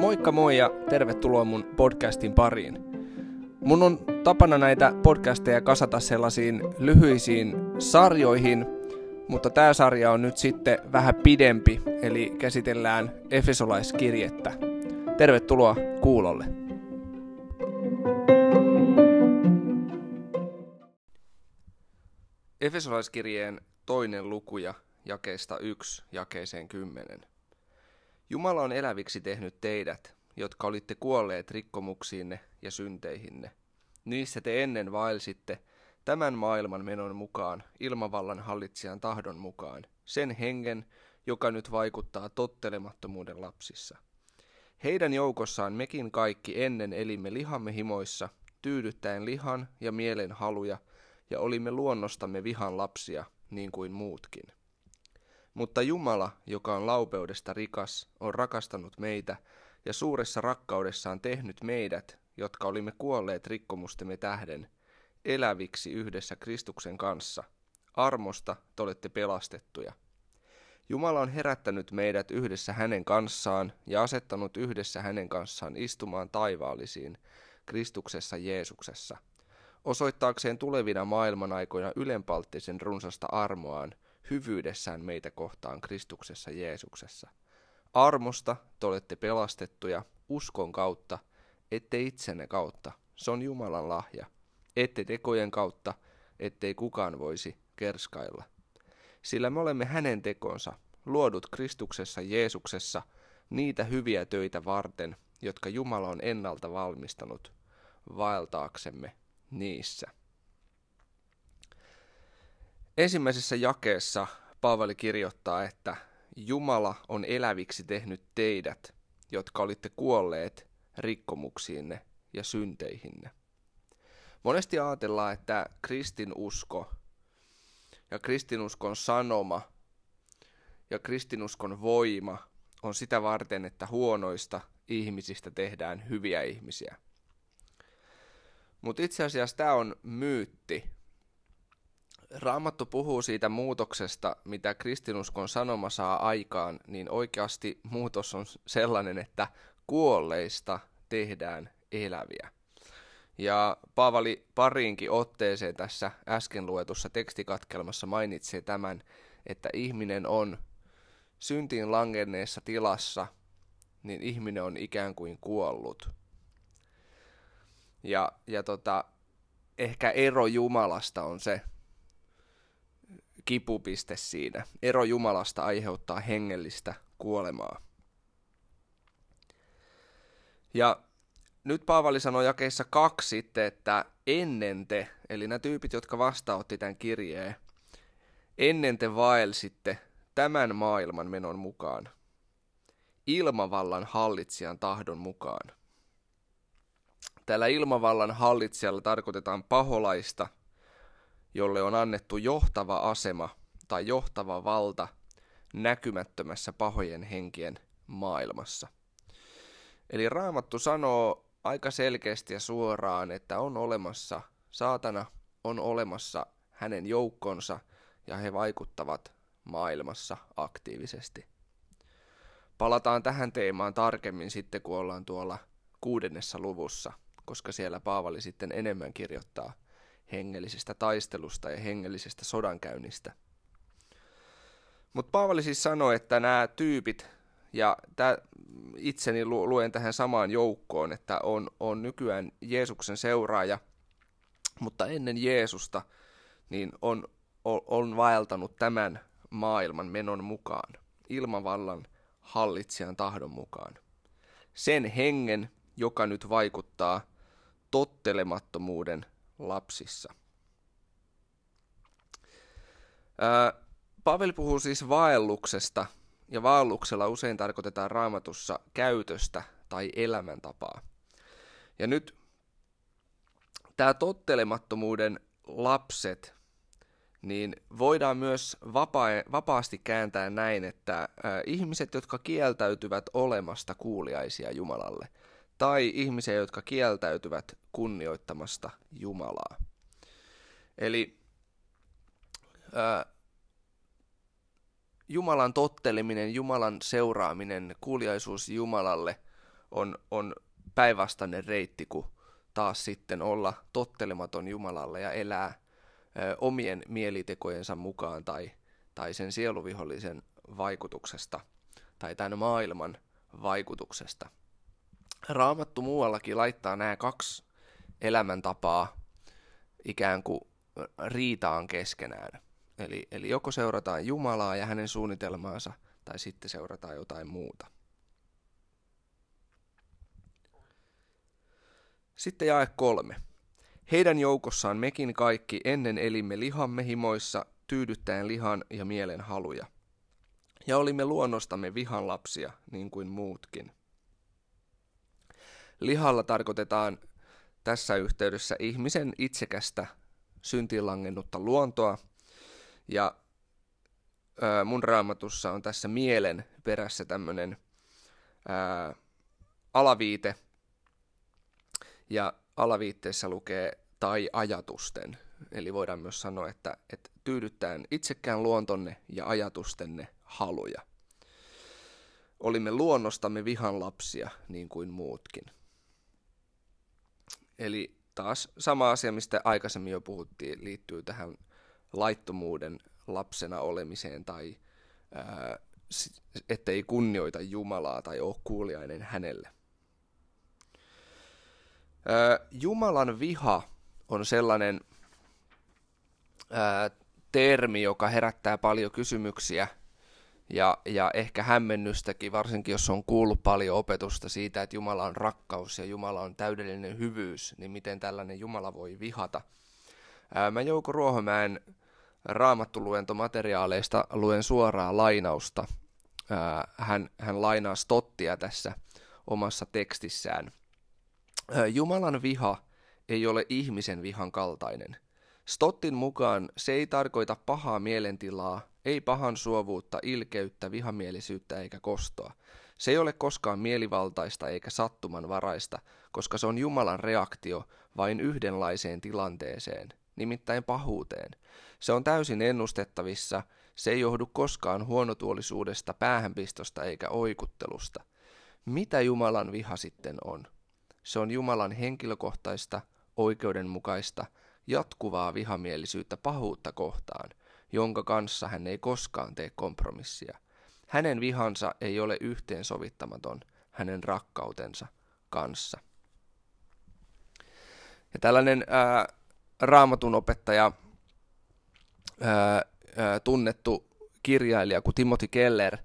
Moikka moi ja tervetuloa mun podcastin pariin. Mun on tapana näitä podcasteja kasata sellaisiin lyhyisiin sarjoihin, mutta tämä sarja on nyt sitten vähän pidempi, eli käsitellään Efesolaiskirjettä. Tervetuloa kuulolle. Efesolaiskirjeen toinen luku ja jakeesta 1 jakeeseen 10. Jumala on eläviksi tehnyt teidät, jotka olitte kuolleet rikkomuksiinne ja synteihinne. Niissä te ennen vaelsitte tämän maailman menon mukaan, ilmavallan hallitsijan tahdon mukaan, sen hengen, joka nyt vaikuttaa tottelemattomuuden lapsissa. Heidän joukossaan mekin kaikki ennen elimme lihamme himoissa, tyydyttäen lihan ja mielen haluja, ja olimme luonnostamme vihan lapsia, niin kuin muutkin. Mutta Jumala, joka on laupeudesta rikas, on rakastanut meitä ja suuressa rakkaudessaan tehnyt meidät, jotka olimme kuolleet rikkomustemme tähden, eläviksi yhdessä Kristuksen kanssa. Armosta te olette pelastettuja. Jumala on herättänyt meidät yhdessä hänen kanssaan ja asettanut yhdessä hänen kanssaan istumaan taivaallisiin Kristuksessa Jeesuksessa, osoittaakseen tulevina maailmanaikoina ylenpalttisen runsasta armoaan, hyvyydessään meitä kohtaan Kristuksessa Jeesuksessa. Armosta te olette pelastettuja uskon kautta, ette itsenne kautta. Se on Jumalan lahja. Ette tekojen kautta, ettei kukaan voisi kerskailla. Sillä me olemme hänen tekonsa, luodut Kristuksessa Jeesuksessa, niitä hyviä töitä varten, jotka Jumala on ennalta valmistanut, vaeltaaksemme niissä. Ensimmäisessä jakeessa Paavali kirjoittaa, että Jumala on eläviksi tehnyt teidät, jotka olitte kuolleet rikkomuksiinne ja synteihinne. Monesti ajatellaan, että kristinusko ja kristinuskon sanoma ja kristinuskon voima on sitä varten, että huonoista ihmisistä tehdään hyviä ihmisiä. Mutta itse asiassa tämä on myytti, Raamattu puhuu siitä muutoksesta, mitä kristinuskon sanoma saa aikaan, niin oikeasti muutos on sellainen, että kuolleista tehdään eläviä. Ja Paavali pariinkin otteeseen tässä äsken luetussa tekstikatkelmassa mainitsee tämän, että ihminen on syntiin langenneessa tilassa, niin ihminen on ikään kuin kuollut. Ja, ja tota, ehkä ero Jumalasta on se, kipupiste siinä. Ero Jumalasta aiheuttaa hengellistä kuolemaa. Ja nyt Paavali sanoi jakeessa kaksi sitten, että ennen te, eli nämä tyypit, jotka vastaanotti tämän kirjeen, ennen te vaelsitte tämän maailman menon mukaan, ilmavallan hallitsijan tahdon mukaan. Tällä ilmavallan hallitsijalla tarkoitetaan paholaista – jolle on annettu johtava asema tai johtava valta näkymättömässä pahojen henkien maailmassa. Eli Raamattu sanoo aika selkeästi ja suoraan, että on olemassa saatana, on olemassa hänen joukkonsa ja he vaikuttavat maailmassa aktiivisesti. Palataan tähän teemaan tarkemmin sitten, kun ollaan tuolla kuudennessa luvussa, koska siellä Paavali sitten enemmän kirjoittaa hengellisestä taistelusta ja hengellisestä sodankäynnistä. Mutta Paavali siis sanoi, että nämä tyypit, ja tää, itseni luen tähän samaan joukkoon, että on, on nykyään Jeesuksen seuraaja, mutta ennen Jeesusta niin on, on, on vaeltanut tämän maailman menon mukaan, ilmavallan hallitsijan tahdon mukaan. Sen hengen, joka nyt vaikuttaa tottelemattomuuden lapsissa. Ää, Pavel puhuu siis vaelluksesta, ja vaelluksella usein tarkoitetaan raamatussa käytöstä tai elämäntapaa. Ja nyt tämä tottelemattomuuden lapset, niin voidaan myös vapaa- vapaasti kääntää näin, että ihmiset, jotka kieltäytyvät olemasta kuuliaisia Jumalalle – tai ihmisiä, jotka kieltäytyvät kunnioittamasta Jumalaa. Eli ää, Jumalan totteleminen, Jumalan seuraaminen, kuuliaisuus Jumalalle on, on päinvastainen reitti kuin taas sitten olla tottelematon Jumalalle ja elää ö, omien mielitekojensa mukaan tai, tai sen sieluvihollisen vaikutuksesta tai tämän maailman vaikutuksesta. Raamattu muuallakin laittaa nämä kaksi elämäntapaa ikään kuin riitaan keskenään. Eli, eli joko seurataan Jumalaa ja hänen suunnitelmaansa, tai sitten seurataan jotain muuta. Sitten jae kolme. Heidän joukossaan mekin kaikki ennen elimme lihamme himoissa, tyydyttäen lihan ja mielen haluja. Ja olimme luonnostamme vihan lapsia, niin kuin muutkin. Lihalla tarkoitetaan tässä yhteydessä ihmisen itsekästä syntiin langennutta luontoa. Ja mun raamatussa on tässä mielen perässä tämmöinen alaviite. Ja alaviitteessä lukee tai ajatusten. Eli voidaan myös sanoa, että, että tyydyttään itsekään luontonne ja ajatustenne haluja. Olimme luonnostamme vihan lapsia, niin kuin muutkin. Eli taas sama asia, mistä aikaisemmin jo puhuttiin, liittyy tähän laittomuuden lapsena olemiseen tai ää, ettei kunnioita Jumalaa tai ole kuuliainen hänelle. Ää, Jumalan viha on sellainen ää, termi, joka herättää paljon kysymyksiä – ja, ja ehkä hämmennystäkin, varsinkin jos on kuullut paljon opetusta siitä, että Jumala on rakkaus ja Jumala on täydellinen hyvyys, niin miten tällainen Jumala voi vihata. Ää, mä Jouko Ruohomäen raamattuluentomateriaaleista luen suoraa lainausta. Ää, hän, hän lainaa Stottia tässä omassa tekstissään. Ää, Jumalan viha ei ole ihmisen vihan kaltainen. Stottin mukaan se ei tarkoita pahaa mielentilaa, ei pahan suovuutta, ilkeyttä, vihamielisyyttä eikä kostoa. Se ei ole koskaan mielivaltaista eikä sattumanvaraista, koska se on Jumalan reaktio vain yhdenlaiseen tilanteeseen, nimittäin pahuuteen. Se on täysin ennustettavissa, se ei johdu koskaan huonotuolisuudesta, päähänpistosta eikä oikuttelusta. Mitä Jumalan viha sitten on? Se on Jumalan henkilökohtaista, oikeudenmukaista, jatkuvaa vihamielisyyttä pahuutta kohtaan – jonka kanssa hän ei koskaan tee kompromissia. Hänen vihansa ei ole yhteensovittamaton hänen rakkautensa kanssa. Ja tällainen ää, raamatun opettaja, ää, ää, tunnettu kirjailija kuin Timothy Keller,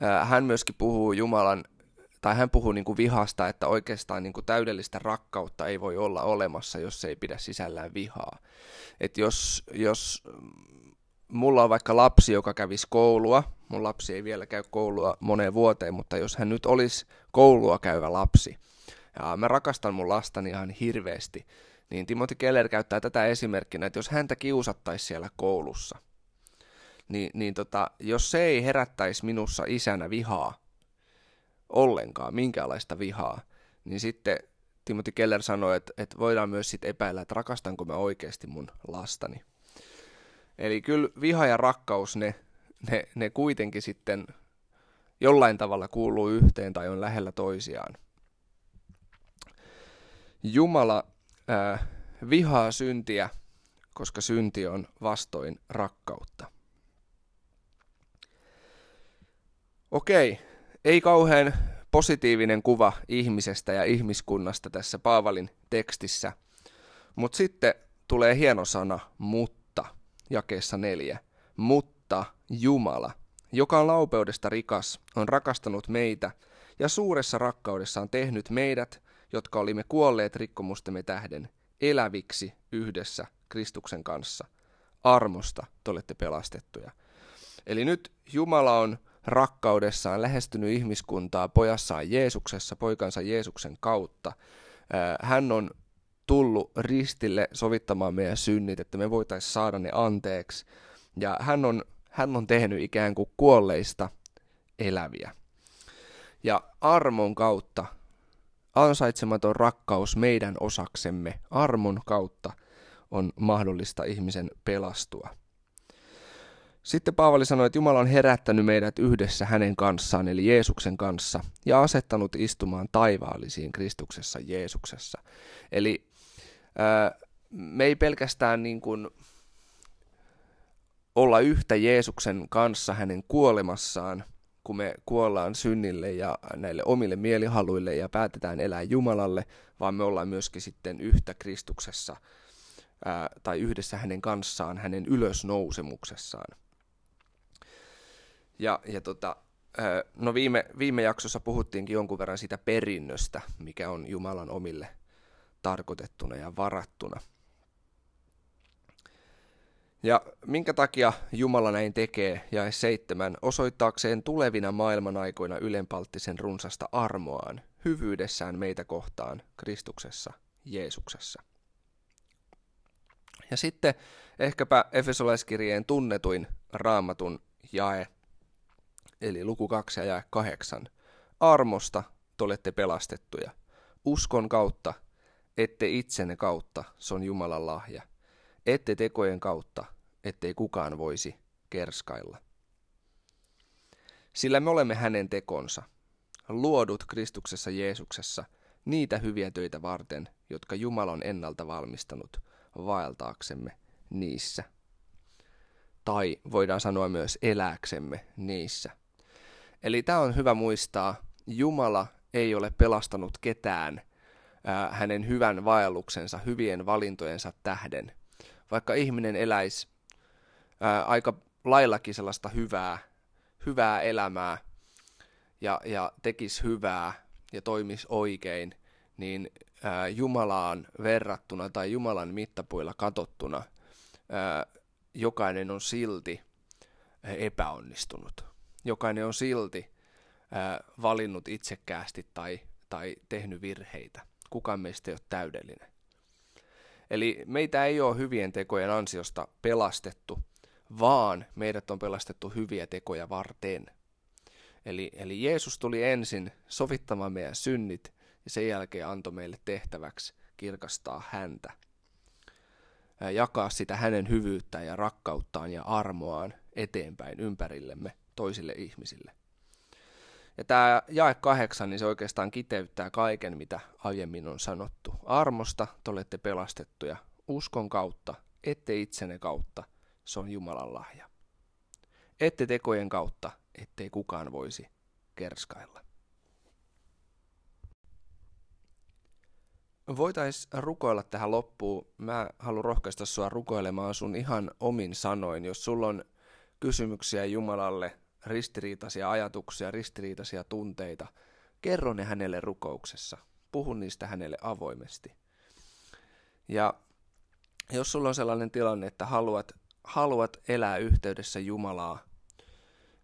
ää, hän myöskin puhuu Jumalan, tai hän puhuu niin kuin vihasta, että oikeastaan niin kuin täydellistä rakkautta ei voi olla olemassa, jos se ei pidä sisällään vihaa. Et jos, jos mulla on vaikka lapsi, joka kävisi koulua, mun lapsi ei vielä käy koulua moneen vuoteen, mutta jos hän nyt olisi koulua käyvä lapsi, ja mä rakastan mun lastani ihan hirveästi, niin Timothy Keller käyttää tätä esimerkkinä, että jos häntä kiusattaisi siellä koulussa, niin, niin tota, jos se ei herättäisi minussa isänä vihaa, ollenkaan, minkäänlaista vihaa, niin sitten Timothy Keller sanoi, että, että voidaan myös sit epäillä, että rakastanko mä oikeasti mun lastani. Eli kyllä viha ja rakkaus, ne, ne, ne kuitenkin sitten jollain tavalla kuuluu yhteen tai on lähellä toisiaan. Jumala ää, vihaa syntiä, koska synti on vastoin rakkautta. Okei, ei kauhean positiivinen kuva ihmisestä ja ihmiskunnasta tässä Paavalin tekstissä, mutta sitten tulee hieno sana, mutta jakeessa neljä. Mutta Jumala, joka on laupeudesta rikas, on rakastanut meitä ja suuressa rakkaudessaan tehnyt meidät, jotka olimme kuolleet rikkomustemme tähden, eläviksi yhdessä Kristuksen kanssa. Armosta te olette pelastettuja. Eli nyt Jumala on rakkaudessaan lähestynyt ihmiskuntaa pojassaan Jeesuksessa, poikansa Jeesuksen kautta. Hän on tullut ristille sovittamaan meidän synnit, että me voitaisiin saada ne anteeksi. Ja hän on, hän on tehnyt ikään kuin kuolleista eläviä. Ja armon kautta, ansaitsematon rakkaus meidän osaksemme, armon kautta on mahdollista ihmisen pelastua. Sitten Paavali sanoi, että Jumala on herättänyt meidät yhdessä hänen kanssaan, eli Jeesuksen kanssa, ja asettanut istumaan taivaallisiin Kristuksessa Jeesuksessa. Eli me ei pelkästään niin kuin olla yhtä Jeesuksen kanssa hänen kuolemassaan, kun me kuollaan synnille ja näille omille mielihaluille ja päätetään elää Jumalalle, vaan me ollaan myöskin sitten yhtä Kristuksessa ää, tai yhdessä hänen kanssaan, hänen ylösnousemuksessaan. Ja, ja tota, no viime, viime jaksossa puhuttiinkin jonkun verran siitä perinnöstä, mikä on Jumalan omille tarkoitettuna ja varattuna. Ja minkä takia Jumala näin tekee, ja seitsemän, osoittaakseen tulevina maailman aikoina ylenpalttisen runsasta armoaan, hyvyydessään meitä kohtaan, Kristuksessa, Jeesuksessa. Ja sitten ehkäpä Efesolaiskirjeen tunnetuin raamatun jae, eli luku 2 ja jae 8. Armosta te olette pelastettuja, uskon kautta, ette itsenne kautta, se on Jumalan lahja – ette tekojen kautta, ettei kukaan voisi kerskailla. Sillä me olemme hänen tekonsa, luodut Kristuksessa Jeesuksessa, niitä hyviä töitä varten, jotka Jumala on ennalta valmistanut vaeltaaksemme niissä. Tai voidaan sanoa myös elääksemme niissä. Eli tämä on hyvä muistaa, Jumala ei ole pelastanut ketään ää, hänen hyvän vaelluksensa, hyvien valintojensa tähden, vaikka ihminen eläisi ää, aika laillakin sellaista hyvää, hyvää elämää ja, ja tekisi hyvää ja toimisi oikein, niin ää, Jumalaan verrattuna tai Jumalan mittapuilla katottuna jokainen on silti epäonnistunut. Jokainen on silti ää, valinnut itsekkäästi tai, tai tehnyt virheitä. Kukaan meistä ei ole täydellinen. Eli meitä ei ole hyvien tekojen ansiosta pelastettu, vaan meidät on pelastettu hyviä tekoja varten. Eli, eli Jeesus tuli ensin sovittamaan meidän synnit ja sen jälkeen antoi meille tehtäväksi kirkastaa häntä. Jakaa sitä hänen hyvyyttään ja rakkauttaan ja armoaan eteenpäin ympärillemme toisille ihmisille. Ja tämä jae kahdeksan, niin se oikeastaan kiteyttää kaiken, mitä aiemmin on sanottu. Armosta te olette pelastettuja uskon kautta, ette itsenne kautta, se on Jumalan lahja. Ette tekojen kautta, ettei kukaan voisi kerskailla. Voitais rukoilla tähän loppuun. Mä haluan rohkaista sua rukoilemaan sun ihan omin sanoin. Jos sulla on kysymyksiä Jumalalle, ristiriitaisia ajatuksia, ristiriitaisia tunteita, kerro ne hänelle rukouksessa. Puhu niistä hänelle avoimesti. Ja jos sulla on sellainen tilanne, että haluat, haluat elää yhteydessä Jumalaa,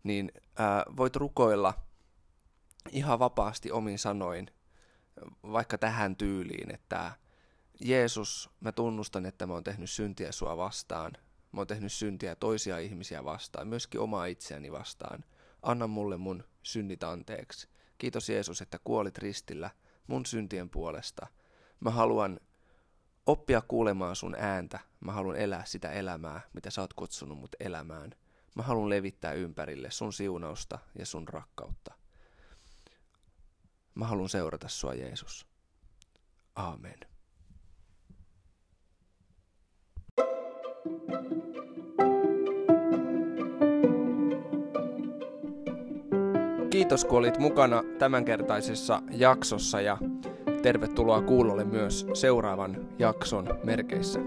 niin ää, voit rukoilla ihan vapaasti omin sanoin, vaikka tähän tyyliin, että Jeesus, mä tunnustan, että mä oon tehnyt syntiä sua vastaan. Mä oon tehnyt syntiä toisia ihmisiä vastaan, myöskin omaa itseäni vastaan. Anna mulle mun synnit anteeksi. Kiitos Jeesus, että kuolit ristillä mun syntien puolesta. Mä haluan oppia kuulemaan sun ääntä. Mä haluan elää sitä elämää, mitä sä oot kutsunut mut elämään. Mä haluan levittää ympärille sun siunausta ja sun rakkautta. Mä haluan seurata sua, Jeesus. Amen. Kiitos kun olit mukana tämänkertaisessa jaksossa ja tervetuloa kuulolle myös seuraavan jakson merkeissä.